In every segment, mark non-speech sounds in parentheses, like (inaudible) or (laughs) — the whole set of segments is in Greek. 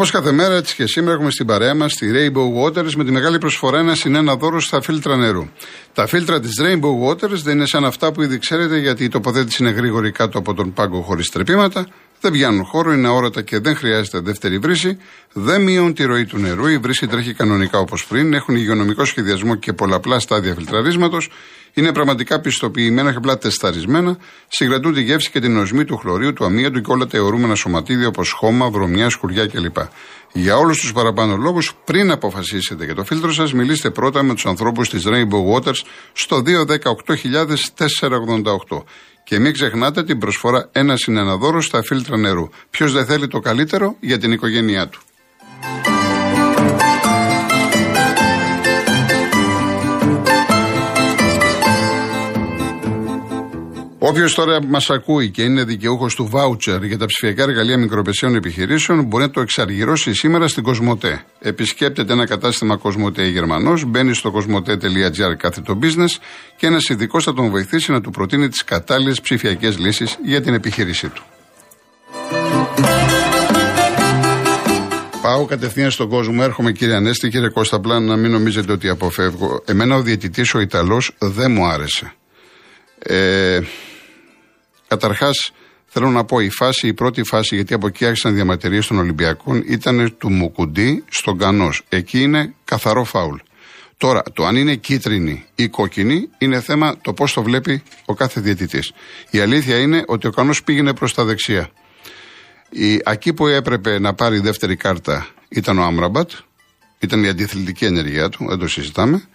Όπως κάθε μέρα, έτσι και σήμερα έχουμε στην παρέα μας τη Rainbow Waters με τη μεγάλη προσφορά ένα συν ένα δώρο στα φίλτρα νερού. Τα φίλτρα της Rainbow Waters δεν είναι σαν αυτά που ήδη ξέρετε γιατί η τοποθέτηση είναι γρήγορη κάτω από τον πάγκο χωρίς τρεπήματα, δεν πιάνουν χώρο, είναι αόρατα και δεν χρειάζεται δεύτερη βρύση, δεν μειώνουν τη ροή του νερού, η βρύση τρέχει κανονικά όπως πριν, έχουν υγειονομικό σχεδιασμό και πολλαπλά στάδια φιλτραρίσματος, είναι πραγματικά πιστοποιημένα και απλά τεσταρισμένα, συγκρατούν τη γεύση και την οσμή του χλωρίου, του αμύαντου και όλα τα αιωρούμενα σωματίδια όπως χώμα, βρωμιά, σκουριά κλπ. Για όλους τους παραπάνω λόγους, πριν αποφασίσετε για το φίλτρο σας, μιλήστε πρώτα με τους ανθρώπους της Rainbow Waters στο 218.488. Και μην ξεχνάτε την προσφορά ένα συνεναδόρο στα φίλτρα νερού. Ποιος δεν θέλει το καλύτερο για την οικογένειά του. Όποιος τώρα μας ακούει και είναι δικαιούχος του βάουτσερ για τα ψηφιακά εργαλεία μικροπεσίων επιχειρήσεων μπορεί να το εξαργυρώσει σήμερα στην Κοσμοτέ. Επισκέπτεται ένα κατάστημα Κοσμοτέ Γερμανός, μπαίνει στο κοσμοτέ.gr κάθετο business και ένας ειδικός θα τον βοηθήσει να του προτείνει τις κατάλληλες ψηφιακές λύσεις για την επιχείρησή του. Πάω κατευθείαν στον κόσμο, έρχομαι κύριε Ανέστη, κύριε Κώστα, απλά να μην νομίζετε ότι αποφεύγω. Εμένα ο διαιτητής ο Ιταλός δεν μου άρεσε. Ε, Καταρχάς, θέλω να πω η φάση, η πρώτη φάση, γιατί από εκεί άρχισαν διαμαρτυρίες των Ολυμπιακών, ήταν του Μουκουντή στον Κανός. Εκεί είναι καθαρό φάουλ. Τώρα, το αν είναι κίτρινη ή κόκκινη είναι θέμα το πώς το βλέπει ο κάθε διαιτητής. Η αλήθεια είναι ότι ο Κανός πήγαινε προς τα δεξιά. Η, εκεί που έπρεπε να πάρει δεύτερη κάρτα ήταν ο Άμραμπατ. Ήταν η αντιθλητική ενέργειά του, δεν το συζητάμε.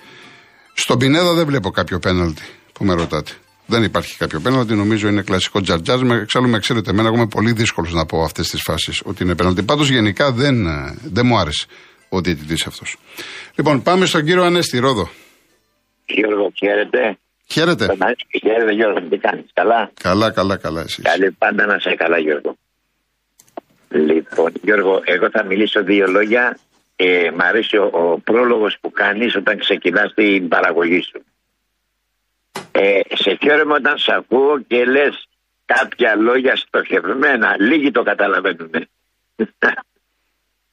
Στον Πινέδα δεν βλέπω κάποιο πέναλτι που με ρωτάτε. Δεν υπάρχει κάποιο πέναλτι. Νομίζω είναι κλασικό τζαρτζάζ. Εξάλλου με ξέρετε, εμένα εγώ είμαι πολύ δύσκολος να πω αυτές τις φάσεις ότι είναι πέναλτι. Πάντως γενικά δεν, ε, δεν μου άρεσε ο διαιτητής αυτός. Λοιπόν, πάμε στον κύριο Ανέστη Ρόδο. Γιώργο, χαίρετε. Χαίρετε. Χαίρετε, Γιώργο, τι κάνεις, καλά; Καλά, καλά, καλά. Εσείς. Καλή, πάντα να σε καλά, Γιώργο. Λοιπόν, Γιώργο, εγώ θα μιλήσω δύο λόγια. Ε, μ' αρέσει ο, ο πρόλογος που κάνεις όταν ξεκινάς την παραγωγή σου. Ε, σε χαίρομαι όταν σε ακούω και λες κάποια λόγια στοχευμένα. Λίγοι το καταλαβαίνουν. (laughs)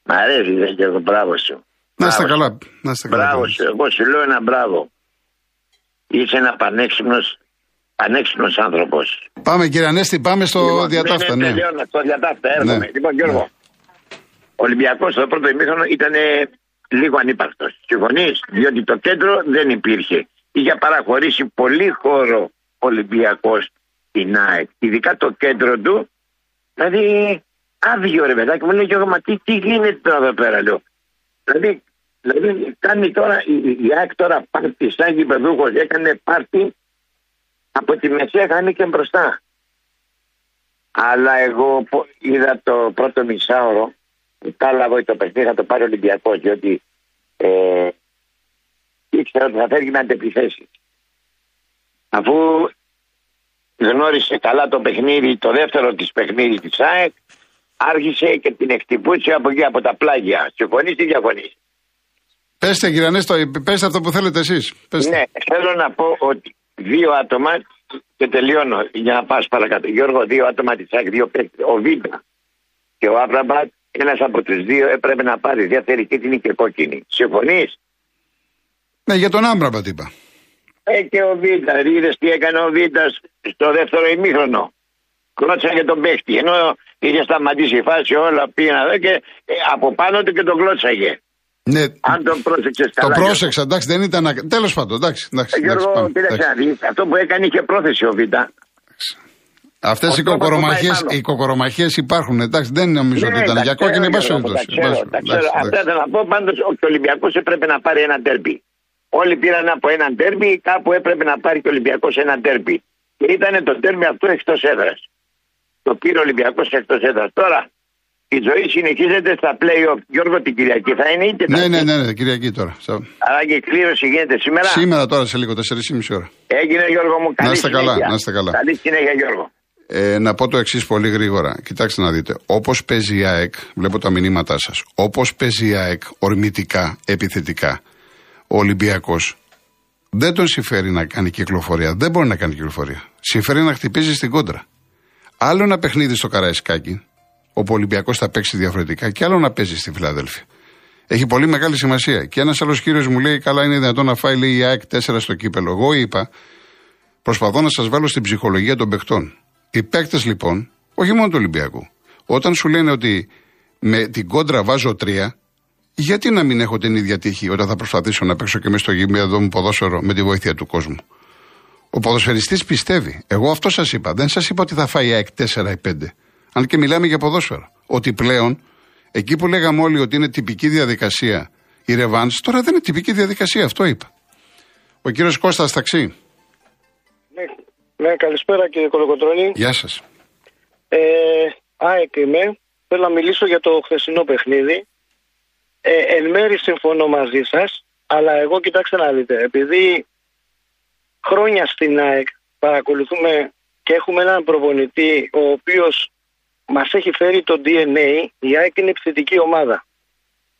Μ' αρέσει, δεν και εγώ, μπράβο σου. Να είστε καλά. Να είστε καλά. Μπράβο σου. Εγώ σου λέω ένα μπράβο. Είσαι ένα πανέξυπνος Ανέξυπνος άνθρωπος. Πάμε κύριε Ανέστη, πάμε στο λοιπόν, διατάφτα. Ναι, ναι, ναι. στο διατάφτα, έρχομαι. Ναι. Λοιπόν, Γιώργο, ναι. ο Ολυμπιακός στο πρώτο ημίχρονο ήταν λίγο ανύπαρκτος. Συμφωνείς, διότι το κέντρο δεν υπήρχε είχε παραχωρήσει πολύ χώρο Ολυμπιακός στην ΑΕΚ. Ειδικά το κέντρο του. Δηλαδή, άδειο ρε παιδάκι μου λέει και εγώ, μα τι, τι γίνεται τώρα εδώ πέρα, λέω. Δηλαδή, δηλαδή κάνει τώρα, η, η ΑΕΚ τώρα πάρτι, σαν γηπεδούχος, έκανε πάρτι από τη μεσαία και μπροστά. Αλλά εγώ είδα το πρώτο μισάωρο, κατάλαβα το παιχνίδι θα το πάρει ο Ολυμπιακό, διότι ε, ήξερα ότι θα φέρει να αντεπιθέσεις. Αφού γνώρισε καλά το παιχνίδι, το δεύτερο της παιχνίδι της ΑΕΚ, άρχισε και την εκτυπούσε από εκεί από τα πλάγια. Συμφωνείς ή διαφωνείς; Πέστε κύριε Ανέστο, πέστε αυτό που θέλετε εσείς. Ναι, θέλω να πω ότι δύο άτομα και τελειώνω για να πας παρακάτω. Γιώργο, δύο άτομα της ΑΕΚ, δύο παίκτες, ο Βίντα και ο Άβραμπατ, ένας από τους δύο έπρεπε να πάρει δεύτερη κίτρινη και κόκκινη. Συμφωνείς; Ναι, για τον Άμπραμπατ είπα. Ε, και ο Βίντα, είδες τι έκανε ο Βίντα στο δεύτερο ημίχρονο. Κλώτσαγε τον παίχτη. Ενώ είχε σταματήσει η φάση, όλα πήγαιναν και ε, από πάνω του και τον κλώτσαγε. Ναι. Αν τον πρόσεξες καλά. Το πρόσεξα, εντάξει, δεν ήταν. Τέλος πάντων, εντάξει. εντάξει, ε, Γιώργο, κοίταξε να δει. Αυτό που έκανε είχε πρόθεση ο Βίντα. Αυτές οι κοκορομαχίε υπάρχουν. Εντάξει, δεν νομίζω ναι, ότι ήταν για κόκκινη πάση Αυτά θέλω να πω. Πάντως ο Ολυμπιακός έπρεπε να πάρει ένα τέρμπι. Όλοι πήραν από ένα τέρμι, κάπου έπρεπε να πάρει και ο Ολυμπιακός ένα τέρμι. Και ήταν το τέρμι αυτό εκτός έδρας. Το πήρε ο Ολυμπιακός εκτός έδρας. Τώρα η ζωή συνεχίζεται στα play-off. Γιώργο την Κυριακή θα είναι ή Ναι, ναι, ναι, ναι, Κυριακή τώρα. Άρα και η κλήρωση γίνεται σήμερα. Σήμερα τώρα σε λίγο, 4,5 ώρα. Έγινε Γιώργο μου, καλή να είστε καλά, να είστε καλά. Καλή συνέχεια Γιώργο. Ε, να πω το εξής πολύ γρήγορα. Κοιτάξτε να δείτε. Όπως παίζει η ΑΕΚ, βλέπω τα μηνύματά σας. Όπως παίζει η ΑΕΚ ορμητικά, επιθετικά, ο Ολυμπιακός δεν τον συμφέρει να κάνει κυκλοφορία. Δεν μπορεί να κάνει κυκλοφορία. Συμφέρει να χτυπήσει στην κόντρα. Άλλο ένα παιχνίδι στο Καραϊσκάκι, όπου ο Ολυμπιακό θα παίξει διαφορετικά και άλλο να παίζει στη Φιλαδέλφια. Έχει πολύ μεγάλη σημασία. Και ένας άλλος κύριος μου λέει: Καλά, είναι δυνατόν να φάει λέει, η ΑΕΚ 4 στο κύπελο. Εγώ είπα: Προσπαθώ να σας βάλω στην ψυχολογία των παιχτών. Οι παίκτες λοιπόν, όχι μόνο του Ολυμπιακού, όταν σου λένε ότι με την κόντρα βάζω τρία, γιατί να μην έχω την ίδια τύχη όταν θα προσπαθήσω να παίξω και μέσα στο γήπεδο μου ποδόσφαιρο με τη βοήθεια του κόσμου. Ο ποδοσφαιριστής πιστεύει. Εγώ αυτό σας είπα. Δεν σας είπα ότι θα φάει ΑΕΚ 4 ή 5. Αν και μιλάμε για ποδόσφαιρο. Ότι πλέον, εκεί που λέγαμε όλοι ότι είναι τυπική διαδικασία η Ρεβάν, τώρα δεν είναι τυπική διαδικασία. Αυτό είπα. Ο κύριος Κώστας Ταξί. Ναι, ναι, καλησπέρα κύριε Κολοκοτρόνη. Γεια σας. Ε, ΑΕΚ είμαι. Θέλω να μιλήσω για το χθεσινό παιχνίδι. Ε, εν μέρη συμφωνώ μαζί σας, αλλά εγώ κοιτάξτε να δείτε. Επειδή χρόνια στην ΑΕΚ παρακολουθούμε και έχουμε έναν προπονητή ο οποίος μας έχει φέρει το DNA, η ΑΕΚ είναι επιθετική ομάδα.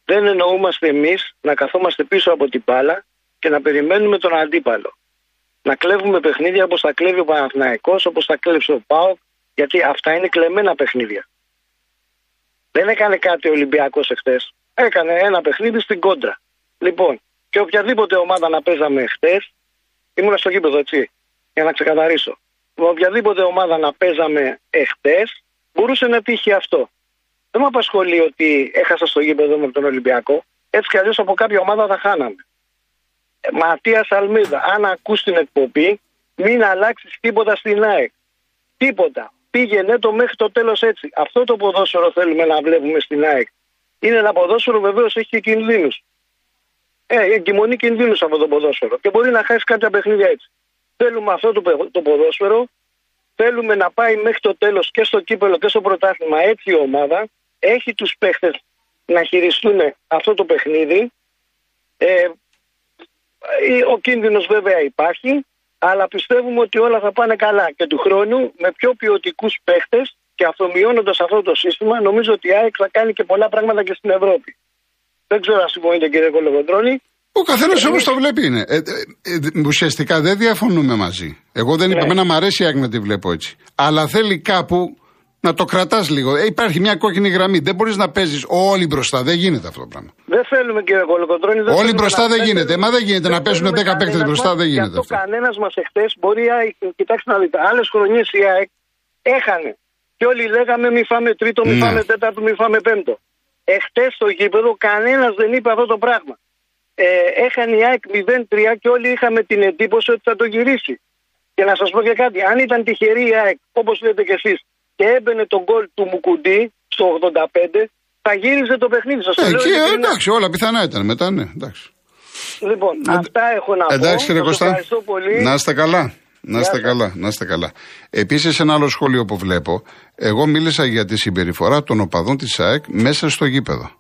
Δεν εννοούμαστε εμείς να καθόμαστε πίσω από την μπάλα και να περιμένουμε τον αντίπαλο. Να κλέβουμε παιχνίδια όπως θα κλέβει ο Παναθηναϊκός, όπως θα κλέβει ο ΠΑΟΚ, γιατί αυτά είναι κλεμμένα παιχνίδια. Δεν έκανε κάτι ο Ολυμπιακός εχθές. Έκανε ένα παιχνίδι στην κόντρα. Λοιπόν, και οποιαδήποτε ομάδα να παίζαμε χτες, Ήμουν στο γήπεδο, έτσι, για να ξεκαθαρίσω. Με οποιαδήποτε ομάδα να παίζαμε εχθές, μπορούσε να τύχει αυτό. Δεν με απασχολεί ότι έχασα στο γήπεδο με τον Ολυμπιακό. Έτσι κι αλλιώς από κάποια ομάδα θα χάναμε. Ε, Ματίας Αλμίδα, αν ακούς την εκπομπή, μην αλλάξεις τίποτα στην ΑΕΚ. Τίποτα. Πήγαινε το μέχρι το τέλος έτσι. Αυτό το ποδόσφαιρο θέλουμε να βλέπουμε στην ΑΕΚ. Είναι ένα ποδόσφαιρο βεβαίως έχει και κινδύνους ε, εγκυμονεί κινδύνους από το ποδόσφαιρο και μπορεί να χάσει κάποια παιχνίδια έτσι. Θέλουμε αυτό το, το ποδόσφαιρο, θέλουμε να πάει μέχρι το τέλος και στο κύπελο και στο πρωτάθλημα έτσι η ομάδα. Έχει τους παίχτες να χειριστούν αυτό το παιχνίδι. Ε, ο κίνδυνος βέβαια υπάρχει, αλλά πιστεύουμε ότι όλα θα πάνε καλά. Και του χρόνου με πιο ποιοτικούς παίχτες και αφομοιώνοντας αυτό το σύστημα, νομίζω ότι η ΑΕΚ θα κάνει και πολλά πράγματα και στην Ευρώπη. Δεν ξέρω αν συμφωνείτε κύριε Κολοκοντρόνη. Ο καθένας όμως το βλέπει είναι. Ε, ε, ε, ουσιαστικά δεν διαφωνούμε μαζί. Εγώ δεν είπα, να μου αρέσει η να τη βλέπω έτσι. Αλλά θέλει κάπου να το κρατάς λίγο. Ε, υπάρχει μια κόκκινη γραμμή. Δεν μπορείς να παίζεις όλοι μπροστά. Δεν γίνεται αυτό το πράγμα. Δεν θέλουμε κύριε Κολοκοντρόνη. όλοι μπροστά δεν γίνεται. Μα δεν γίνεται να παίζουν 10 παίκτες μπροστά. Δεν γίνεται αυτό. Κανένας μας εχθές μπορεί, κοιτάξτε να δείτε, άλλες χρονιές η ΑΕΚ έχανε. Και όλοι λέγαμε μη φάμε τρίτο, μη ναι. φάμε τέταρτο, μη φάμε πέμπτο. Εχθές στο γήπεδο κανένας δεν είπε αυτό το πράγμα. Ε, έχανε η ΑΕΚ 0-3 και όλοι είχαμε την εντύπωση ότι θα το γυρίσει. Και να σας πω και κάτι, αν ήταν τυχερή η ΑΕΚ, όπως λέτε κι εσείς, και έμπαινε τον γκολ του Μουκουντή στο 85, θα γύριζε το παιχνίδι. Σας ε, και, εντάξει, όλα πιθανά ήταν μετά, ναι, εντάξει. Λοιπόν, ε, αυτά έχω να εντάξει, πω. Εντάξει, Ευχαριστώ πολύ. Να είστε καλά. Να είστε καλά, να είστε καλά. Επίσης, ένα άλλο σχόλιο που βλέπω, εγώ μίλησα για τη συμπεριφορά των οπαδών της ΑΕΚ μέσα στο γήπεδο.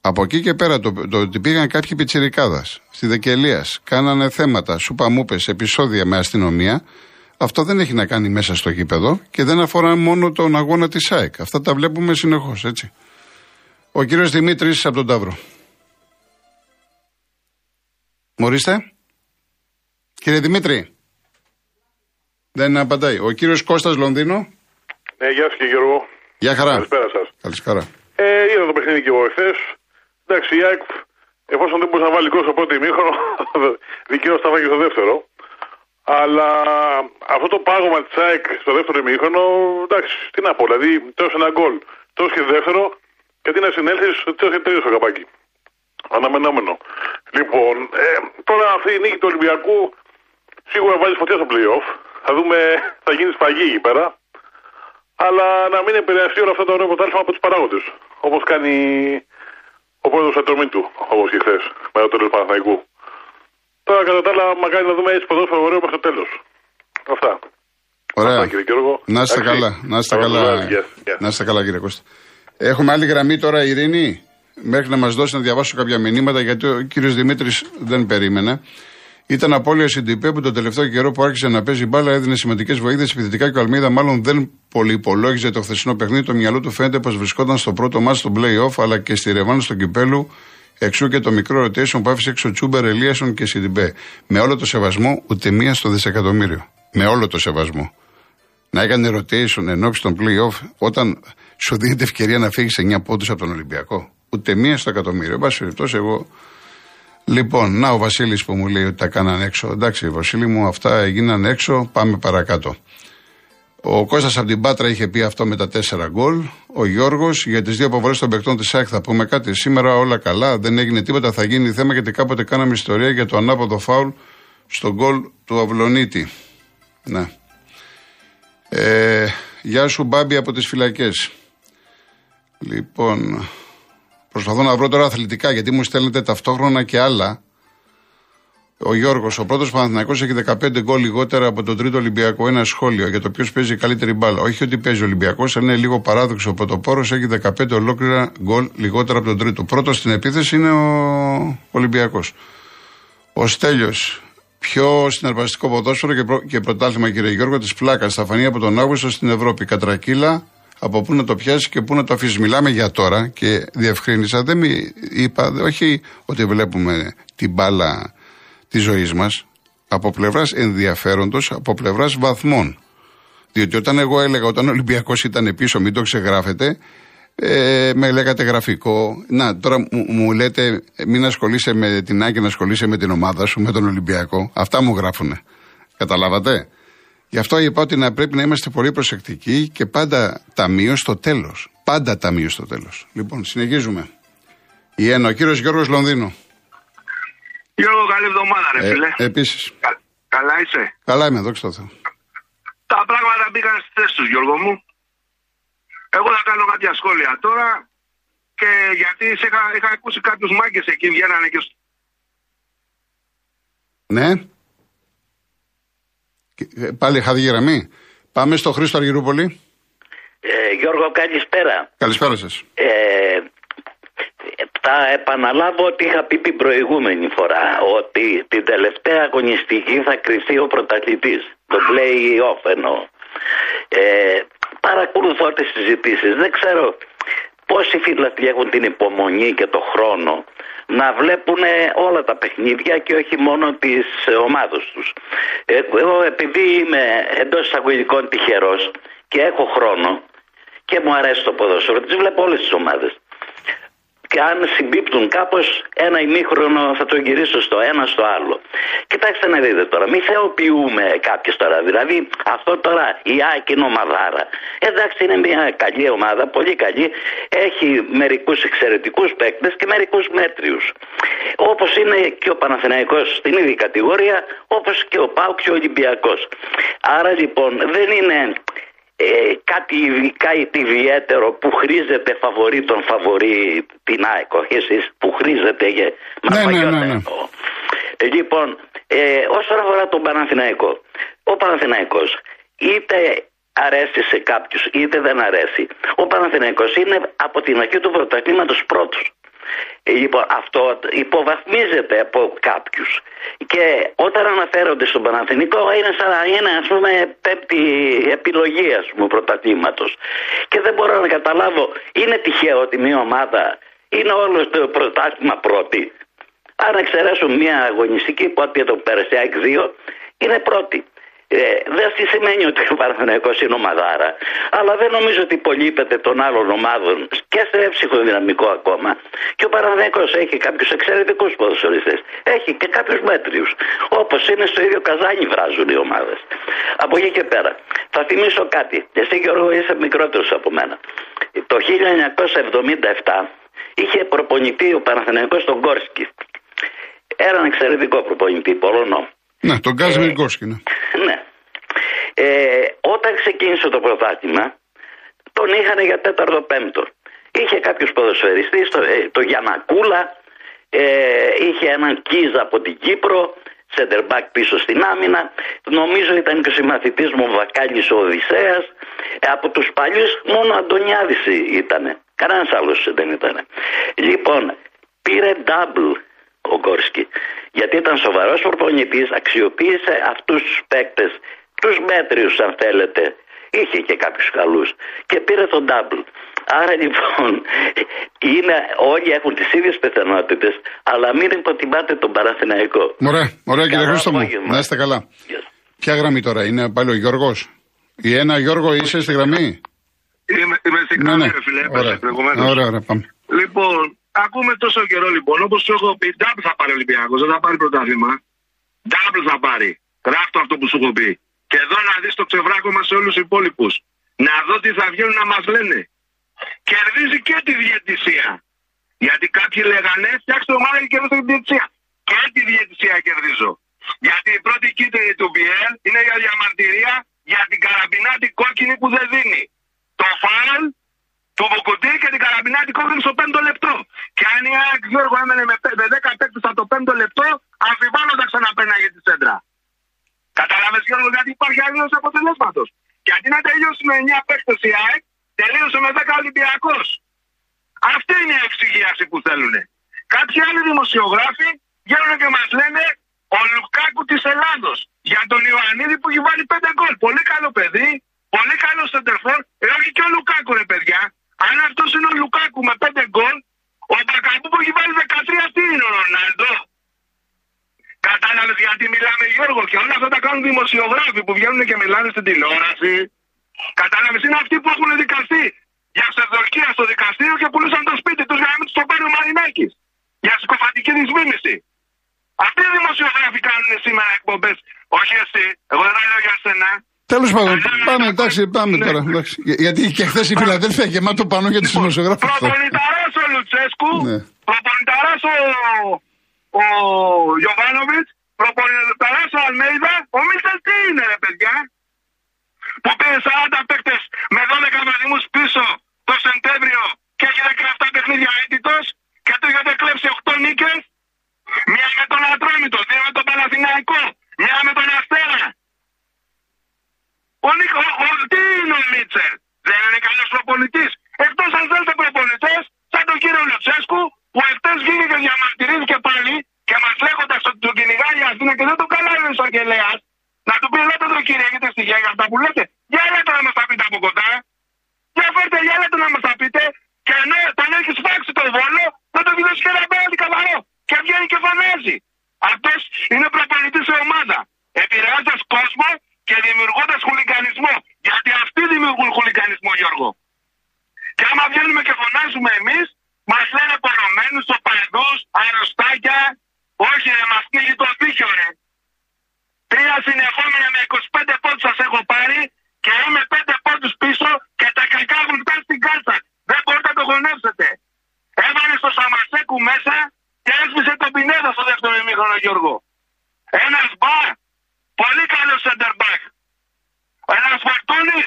Από εκεί και πέρα το, το ότι πήγαν κάποιοι πιτσιρικάδε στη Δεκελία, κάνανε θέματα, σουπαμούπε, επεισόδια με αστυνομία, αυτό δεν έχει να κάνει μέσα στο γήπεδο και δεν αφορά μόνο τον αγώνα της ΑΕΚ. Αυτά τα βλέπουμε συνεχώς, έτσι. Ο κύριος Δημήτρης από τον Ταύρο. Μορίστε. Κύριε Δημήτρη. Δεν απαντάει. Ο κύριος Κώστας Λονδίνο. Ναι, γεια σας και Γιώργο. Γεια χαρά. Καλησπέρα σας. Καλησπέρα. Ε, είδα το παιχνίδι και εγώ εχθές. Εντάξει, η ΑΕΚ, εφόσον δεν μπορούσε να βάλει κόσμο από πρώτο ημίχρονο, (laughs) δικαίως θα βάλει και στο δεύτερο. Αλλά αυτό το πάγωμα της ΑΕΚ στο δεύτερο ημίχρονο, εντάξει, τι να πω. Δηλαδή, τόσο ένα γκολ, τόσο και δεύτερο, και τι να συνέλθεις, τόσο και τρίτο στο καπάκι. Αναμενόμενο. Λοιπόν, ε, τώρα αυτή η νίκη του Ολυμπιακού σίγουρα βάζει φωτιά στο playoff. Θα δούμε, θα γίνει σφαγή εκεί πέρα. Αλλά να μην επηρεαστεί όλο αυτό το ωραίο πρωτάθλημα από τους παράγοντες. Όπως κάνει ο πρόεδρος του, όπως και χθες, με το τέλος του Παναθηναϊκού. Τώρα κατά τα άλλα, μακάρι να δούμε έτσι ποδόσφαιρο ωραίο μέχρι το τέλος. Αυτά. Ωραία. Να είστε καλά. Να είστε καλά. Να είστε καλά, κύριε Κώστα. Έχουμε άλλη γραμμή τώρα, Ειρήνη. Μέχρι να μας δώσει να διαβάσω κάποια μηνύματα, γιατί ο κύριος Δημήτρης δεν περίμενε. Ήταν απώλεια Σιντιπέ που το τελευταίο καιρό που άρχισε να παίζει μπάλα έδινε σημαντικές βοήθειες επιθετικά και ο Αλμίδα μάλλον δεν πολύ υπολόγιζε το χθεσινό παιχνίδι. Το μυαλό του φαίνεται πως βρισκόταν στο πρώτο μάτι στο playoff αλλά και στη Ρεβάν στο κυπέλου. Εξού και το μικρό rotation που άφησε έξω Τσούμπερ, Ελίασον και Σιντιπέ. Με όλο το σεβασμό, ούτε μία στο δισεκατομμύριο. Με όλο το σεβασμό. Να έκανε rotation εν ώψη των playoff όταν σου δίνεται ευκαιρία να φύγεις 9 πόντους από τον Ολυμπιακό. Ούτε μία στο εκατομμύριο. Εν πάση περιπτώσει, εγώ. Λοιπόν, να ο Βασίλης που μου λέει ότι τα κάνανε έξω. Εντάξει, Βασίλη μου, αυτά έγιναν έξω. Πάμε παρακάτω. Ο Κώστας από την Πάτρα είχε πει αυτό με τα τέσσερα γκολ. Ο Γιώργος για τις δύο αποβολές των παικτών της ΣΑΚ θα πούμε κάτι. Σήμερα όλα καλά, δεν έγινε τίποτα. Θα γίνει θέμα γιατί κάποτε κάναμε ιστορία για το ανάποδο φάουλ στον γκολ του Αυλονίτη. Ναι. Ε, γεια σου Μπάμπη από τις φυλακές. Λοιπόν, προσπαθώ να βρω τώρα αθλητικά γιατί μου στέλνετε ταυτόχρονα και άλλα. Ο Γιώργος, ο πρώτος Παναθυνακό, έχει 15 γκολ λιγότερα από τον τρίτο Ολυμπιακό. Ένα σχόλιο για το ποιος παίζει καλύτερη μπάλα. Όχι ότι παίζει ο Ολυμπιακός, αλλά είναι λίγο παράδοξο. Ο Πρωτοπόρο έχει 15 ολόκληρα γκολ λιγότερα από τον τρίτο. Πρώτος στην επίθεση είναι ο Ολυμπιακός. Ο Στέλιος, πιο συναρπαστικό ποδόσφαιρο και, προ, και πρωτάθλημα, κύριε Γιώργο, της πλάκας. Θα φανεί από τον Αύγουστο στην Ευρώπη. Κατρακύλα, από πού να το πιάσεις και πού να το αφήσεις. Μιλάμε για τώρα και διευκρίνησα. Δεν είπα, όχι ότι βλέπουμε την μπάλα της ζωής μας από πλευράς ενδιαφέροντος, από πλευράς βαθμών. Διότι όταν εγώ έλεγα όταν ο Ολυμπιακός ήταν πίσω, μην το ξεγράφετε, ε, με λέγατε γραφικό. Να, τώρα μου, μου λέτε μην ασχολείσαι με την Άκη, να ασχολείσαι με την ομάδα σου, με τον Ολυμπιακό. Αυτά μου γράφουνε. Καταλάβατε; Γι' αυτό είπα ότι να πρέπει να είμαστε πολύ προσεκτικοί και πάντα ταμείο στο τέλος. Πάντα ταμείο στο τέλος. Λοιπόν, συνεχίζουμε. Η ένα, ο κύριος Γιώργος Λονδίνο. Γιώργο, καλή εβδομάδα, ρε ε, φίλε. Επίσης. καλά είσαι; Καλά είμαι, δόξα τω Θεώ. Τα πράγματα μπήκαν στη θέση τους, Γιώργο μου. Εγώ θα κάνω κάποια σχόλια τώρα και γιατί είχα, είχα ακούσει κάποιους μάγκες εκεί βγαίνανε και... Ναι. Ε, πάλι είχα γραμμή. Πάμε στο Χρήστο Αργυρούπολη. Ε, Γιώργο, καλησπέρα. Καλησπέρα σας. Ε, θα επαναλάβω ότι είχα πει την προηγούμενη φορά ότι την τελευταία αγωνιστική θα κρυφθεί ο πρωταθλητής. Το play-off εννοώ. Ε, παρακολουθώ τις συζητήσεις. Δεν ξέρω πόσοι φίλοι έχουν την υπομονή και το χρόνο να βλέπουν όλα τα παιχνίδια και όχι μόνο τις ομάδες τους. Εγώ επειδή είμαι εντός εισαγωγικών τυχερός και έχω χρόνο και μου αρέσει το ποδόσφαιρο, τις βλέπω όλες τις ομάδες και αν συμπίπτουν κάπως ένα ημίχρονο θα το γυρίσω στο ένα στο άλλο. Κοιτάξτε να δείτε τώρα, μην θεοποιούμε κάποιες τώρα. Δηλαδή αυτό τώρα η Άκη είναι ομαδάρα. Εντάξει είναι μια καλή ομάδα, πολύ καλή. Έχει μερικούς εξαιρετικούς παίκτες και μερικούς μέτριους. Όπως είναι και ο Παναθηναϊκός στην ίδια κατηγορία, όπως και ο Πάουκ και ο Ολυμπιακός. Άρα λοιπόν δεν είναι ε, κάτι ειδικά ιδιαίτερο που χρήζεται φαβορή τον φαβορή την ΑΕΚ, όχι εσείς που χρήζεται για ναι, ναι, ναι, ναι. Ε, λοιπόν, ε, όσον αφορά τον Παναθηναϊκό, ο Παναθηναϊκός είτε αρέσει σε κάποιους είτε δεν αρέσει. Ο Παναθηναϊκός είναι από την αρχή του πρωταθλήματος πρώτος. Λοιπόν, αυτό υποβαθμίζεται από κάποιους. Και όταν αναφέρονται στον Παναθηνικό είναι σαν να είναι ας πούμε πέμπτη επιλογή ας πούμε πρωταθλήματος. Και δεν μπορώ να καταλάβω, είναι τυχαίο ότι μια ομάδα είναι όλο το πρωτάθλημα πρώτη. Αν εξαιρέσουν μια αγωνιστική που το Περσιάκ 2 είναι πρώτη. Ε, δεν σημαίνει ότι ο Παναθηναϊκός είναι ομαδάρα, αλλά δεν νομίζω ότι υπολείπεται των άλλων ομάδων και σε ψυχοδυναμικό ακόμα. Και ο Παναθηναϊκός έχει κάποιους εξαιρετικούς ποδοσφαιριστές. Έχει και κάποιους μέτριους. Όπως είναι στο ίδιο καζάνι βράζουν οι ομάδες. Από εκεί και πέρα. Θα θυμίσω κάτι. Εσύ Γιώργο είσαι μικρότερος από μένα. Το 1977 είχε προπονητή ο Παναθηναϊκός τον Κόρσκι. Έναν εξαιρετικό προπονητή, Πολωνό. Ναι, τον Γκάζ ε, ναι. ναι. Ε, όταν ξεκίνησε το πρωτάθλημα, τον είχαν για τέταρτο πέμπτο. Είχε κάποιους ποδοσφαιριστές, το, ε, το Γιανακούλα, ε, είχε έναν Κίζα από την Κύπρο, center back πίσω στην άμυνα. Νομίζω ήταν και ο συμμαθητής μου Βακάλης ο Οδυσσέας. Ε, από τους παλιούς μόνο Αντωνιάδης ήταν. Κανένας άλλος δεν ήταν. Λοιπόν, πήρε double ο Γκόρσκι. Γιατί ήταν σοβαρός προπονητής, αξιοποίησε αυτούς τους παίκτες, τους μέτριους αν θέλετε. Είχε και κάποιους καλούς και πήρε τον double. Άρα λοιπόν είναι, όλοι έχουν τις ίδιες πιθανότητες, αλλά μην υποτιμάτε τον Παραθυναϊκό. Ωραία, ωραία κύριε Χρήστο μου. Να είστε καλά. Ποια γραμμή τώρα είναι πάλι ο Γιώργος; Η ένα Γιώργο είσαι στη γραμμή; Είμαι, είμαι στη Ναι, ναι. φίλε, Ωραία. προηγουμένως. Ωραία, ωραία, πάμε. Λοιπόν, ακούμε τόσο καιρό λοιπόν, όπως σου έχω πει, double θα πάρει ο Ολυμπιακός, δεν θα πάρει πρωτάθλημα. Double θα πάρει. Γράφτο αυτό που σου έχω πει. Και εδώ να δεις το ξεβράκωμα σε όλους τους υπόλοιπους. Να δω τι θα βγαίνουν να μας λένε. Κερδίζει και τη διαιτησία. Γιατί κάποιοι λέγανε, φτιάξτε ομάδα και κερδίζω τη διαιτησία. Και τη διαιτησία κερδίζω. Γιατί η πρώτη κίτρινη του BL είναι για διαμαρτυρία για την καραμπινάτη κόκκινη που δεν δίνει. Το φάουλ του Βουκουτή και την καραμπινάτη κόκκινη στο 5 λεπτό. Και αν η ΑΕΚ Γιώργο έμενε με 10 παίκτες από το 5 λεπτό, αμφιβάλλοντας ξαναπέναγε τη σέντρα. Κατάλαβε Γιώργο γιατί υπάρχει αλλίωση αποτελέσματος. Και αντί να τελειώσει με 9 παίκτες η ΑΕΚ, τελείωσε με 10 Ολυμπιακός. Αυτή είναι η εξηγίαση που θέλουν. Κάποιοι άλλοι δημοσιογράφοι βγαίνουν και μας λένε ο Λουκάκου της Ελλάδος για τον Ιωαννίδη που έχει βάλει 5 γκολ. Πολύ καλό παιδί, πολύ καλό σεντερφόρ. Ε, όχι και ο Λουκάκου, ρε παιδιά. Αν αυτός είναι ο Λουκάκου με 5 γκολ, ο Μπακαμπού που έχει βάλει 13 τι είναι ο Ρονάλντο; Κατάλαβες γιατί μιλάμε Γιώργο και όλα αυτά τα κάνουν δημοσιογράφοι που βγαίνουν και μιλάνε στην τηλεόραση. Κατάλαβες είναι αυτοί που έχουν δικαστεί για ψευδορκία στο δικαστήριο και πουλούσαν το σπίτι τους για να μην τους το πάρει ο Μαρινάκης. Για συκοφαντική δυσμήμιση. Αυτοί οι δημοσιογράφοι κάνουν σήμερα εκπομπές. Όχι εσύ, εγώ δεν τα λέω για σένα. Τέλος πάντων, Καλά, πάμε, να- εντάξει, πάμε Ναι. τώρα. εντάξει. Για- Γιατί και χθες η Φιλαδέλφια γεμάτο πάνω για τους δημοσιογράφους. Προπονηταράς ο Λουτσέσκου, Ναι. προπονηταράς ο, ο Γιωβάνοβιτς, προπονηταράς ο Αλμέιδα. Ο Μίτσελ τι είναι, ρε παιδιά; Που πήρε 40 παίκτε με 12 βαθμού πίσω το Σεπτέμβριο και έχει 17 παιχνίδια αίτητο και του είχατε κλέψει 8 νίκε. Μία με τον Ατρόμητο, δύο με τον Παναθηναϊκό, μία με τον Αστέρα. Ο Νίκο, ο, ο, τι είναι ο Μίτσελ, δεν είναι καλό προπονητή. Εκτό αν θέλετε προπονητέ, σαν τον κύριο Λουτσέσκου, που εχθέ βγήκε και διαμαρτυρήθηκε πάλι και μα λέγοντα ότι τον κυνηγάει η Αθήνα και δεν τον καλάει ο εισαγγελέα, να του πει: Λέτε τον κύριε, έχετε στοιχεία για αυτά που λέτε. Για λέτε να μα τα πείτε από κοντά. Για φέρτε, για λέτε να μα τα πείτε. Και ενώ τον έχει σφάξει τον βόλο, δεν τον δώσει και ένα πέναντι καθαρό. Και βγαίνει και φωνάζει. Αυτός είναι προπονητής σε ομάδα. Επηρεάζοντας κόσμο και δημιουργώντας χουλικανισμό. Γιατί αυτοί δημιουργούν χουλικανισμό, Γιώργο. Και άμα βγαίνουμε και φωνάζουμε εμείς, μας λένε πορωμένους, οπαδού, αρρωστάκια. Όχι, ρε, μας πνίγει το δίκιο, ρε. Τρία συνεχόμενα με 25 πόντους σας έχω πάρει και είμαι 5 πόντους πίσω και τα κακά έχουν φτάσει στην κάρτα. Δεν μπορείτε να το γονέψετε. Έβαλε στο Σαμασέκου μέσα και έσβησε τον Πινέδα στο δεύτερο ημίχρονο, Γιώργο. Ένας μπα, πολύ καλός center back. Ένας Φορτούνη,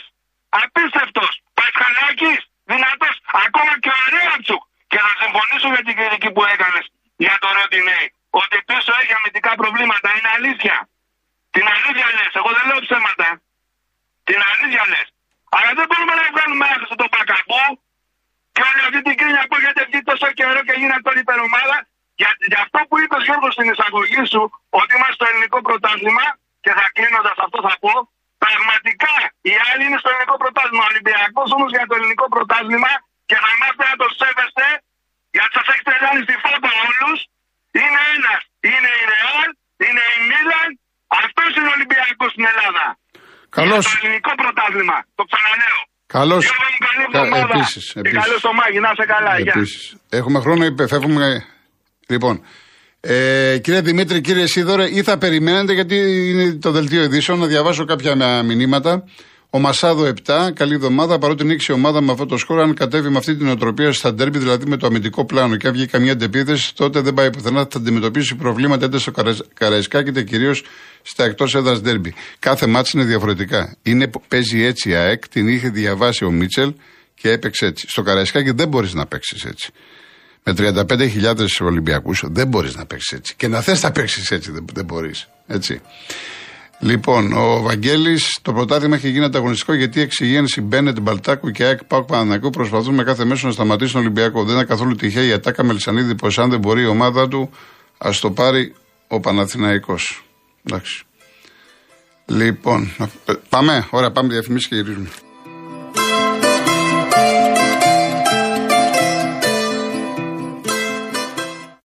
απίστευτο. Πασχαλάκη, δυνατό. Ακόμα και ο Ρέατσουκ. Και να συμφωνήσω για την κριτική που έκανε για το Ροντινέι. Ότι πίσω έχει αμυντικά προβλήματα. Είναι αλήθεια. Την αλήθεια λε. Εγώ δεν λέω ψέματα. Την αλήθεια λε. Αλλά δεν μπορούμε να βγάλουμε άκρη τον Πακαμπού και όλη αυτή την κρίνια που έχετε βγει τόσο καιρό και γίνεται όλη υπερομάδα. Για, για αυτό που είπε Γιώργο στην εισαγωγή σου, ότι είμαστε στο ελληνικό πρωτάθλημα και θα κλείνοντα αυτό θα πω, πραγματικά οι άλλοι είναι στο ελληνικό πρωτάθλημα. Ο Ολυμπιακό όμω για το ελληνικό πρωτάθλημα και θα μάθετε να το σέβεστε, γιατί σα έχετε κάνει στη φάπα όλου. Είναι ένα. Είναι η Ρεάλ, είναι η Μίλαν. Αυτό είναι ο Ολυμπιακό στην Ελλάδα. Καλώς. Για το ελληνικό πρωτάθλημα. Το ξαναλέω. Καλώς. Γιώργο μου, καλή εβδομάδα. Επίσης. Και καλό στο μάγι, να είσαι καλά. Γεια. Επίσης. Έχουμε χρόνο, υπεφεύγουμε. Λοιπόν, ε, κύριε Δημήτρη, κύριε Σίδωρε, ή θα περιμένετε, γιατί είναι το δελτίο ειδήσεων, να διαβάσω κάποια μηνύματα. Ο Μασάδο 7, καλή εβδομάδα. Παρότι νίξει η ομάδα με αυτό το σκορ, αν κατέβει με αυτή την οτροπία στα ντέρμπι, δηλαδή με το αμυντικό πλάνο και αν βγει καμία αντεπίθεση, τότε δεν πάει πουθενά. Θα αντιμετωπίσει προβλήματα είτε στο Καραϊσκάκι είτε κυρίως στα εκτός έδρας ντέρμπι. Κάθε μάτσο είναι διαφορετικά. Είναι, παίζει έτσι η ΑΕΚ, την είχε διαβάσει ο Μίτσελ και έπαιξε έτσι. Στο Καραϊσκάκι δεν μπορείς να παίξεις έτσι. Με 35.000 Ολυμπιακούς δεν μπορείς να παίξεις έτσι. Και να θες να παίξεις έτσι δεν, δεν μπορείς. Έτσι. Λοιπόν, ο Βαγγέλης, το πρωτάθλημα έχει γίνει ανταγωνιστικό γιατί η εξηγένση Μπένετ, Μπαλτάκου και ΑΕΚ Πάουκ Πανανακού προσπαθούν με κάθε μέσο να σταματήσουν τον Ολυμπιακό. Δεν είναι καθόλου τυχαία η ατάκα Μελισανίδη πω αν δεν μπορεί η ομάδα του, ας το πάρει ο Παναθηναϊκός. Εντάξει. Λοιπόν, πάμε. Ωραία, πάμε διαφημίσεις και γυρίζουμε.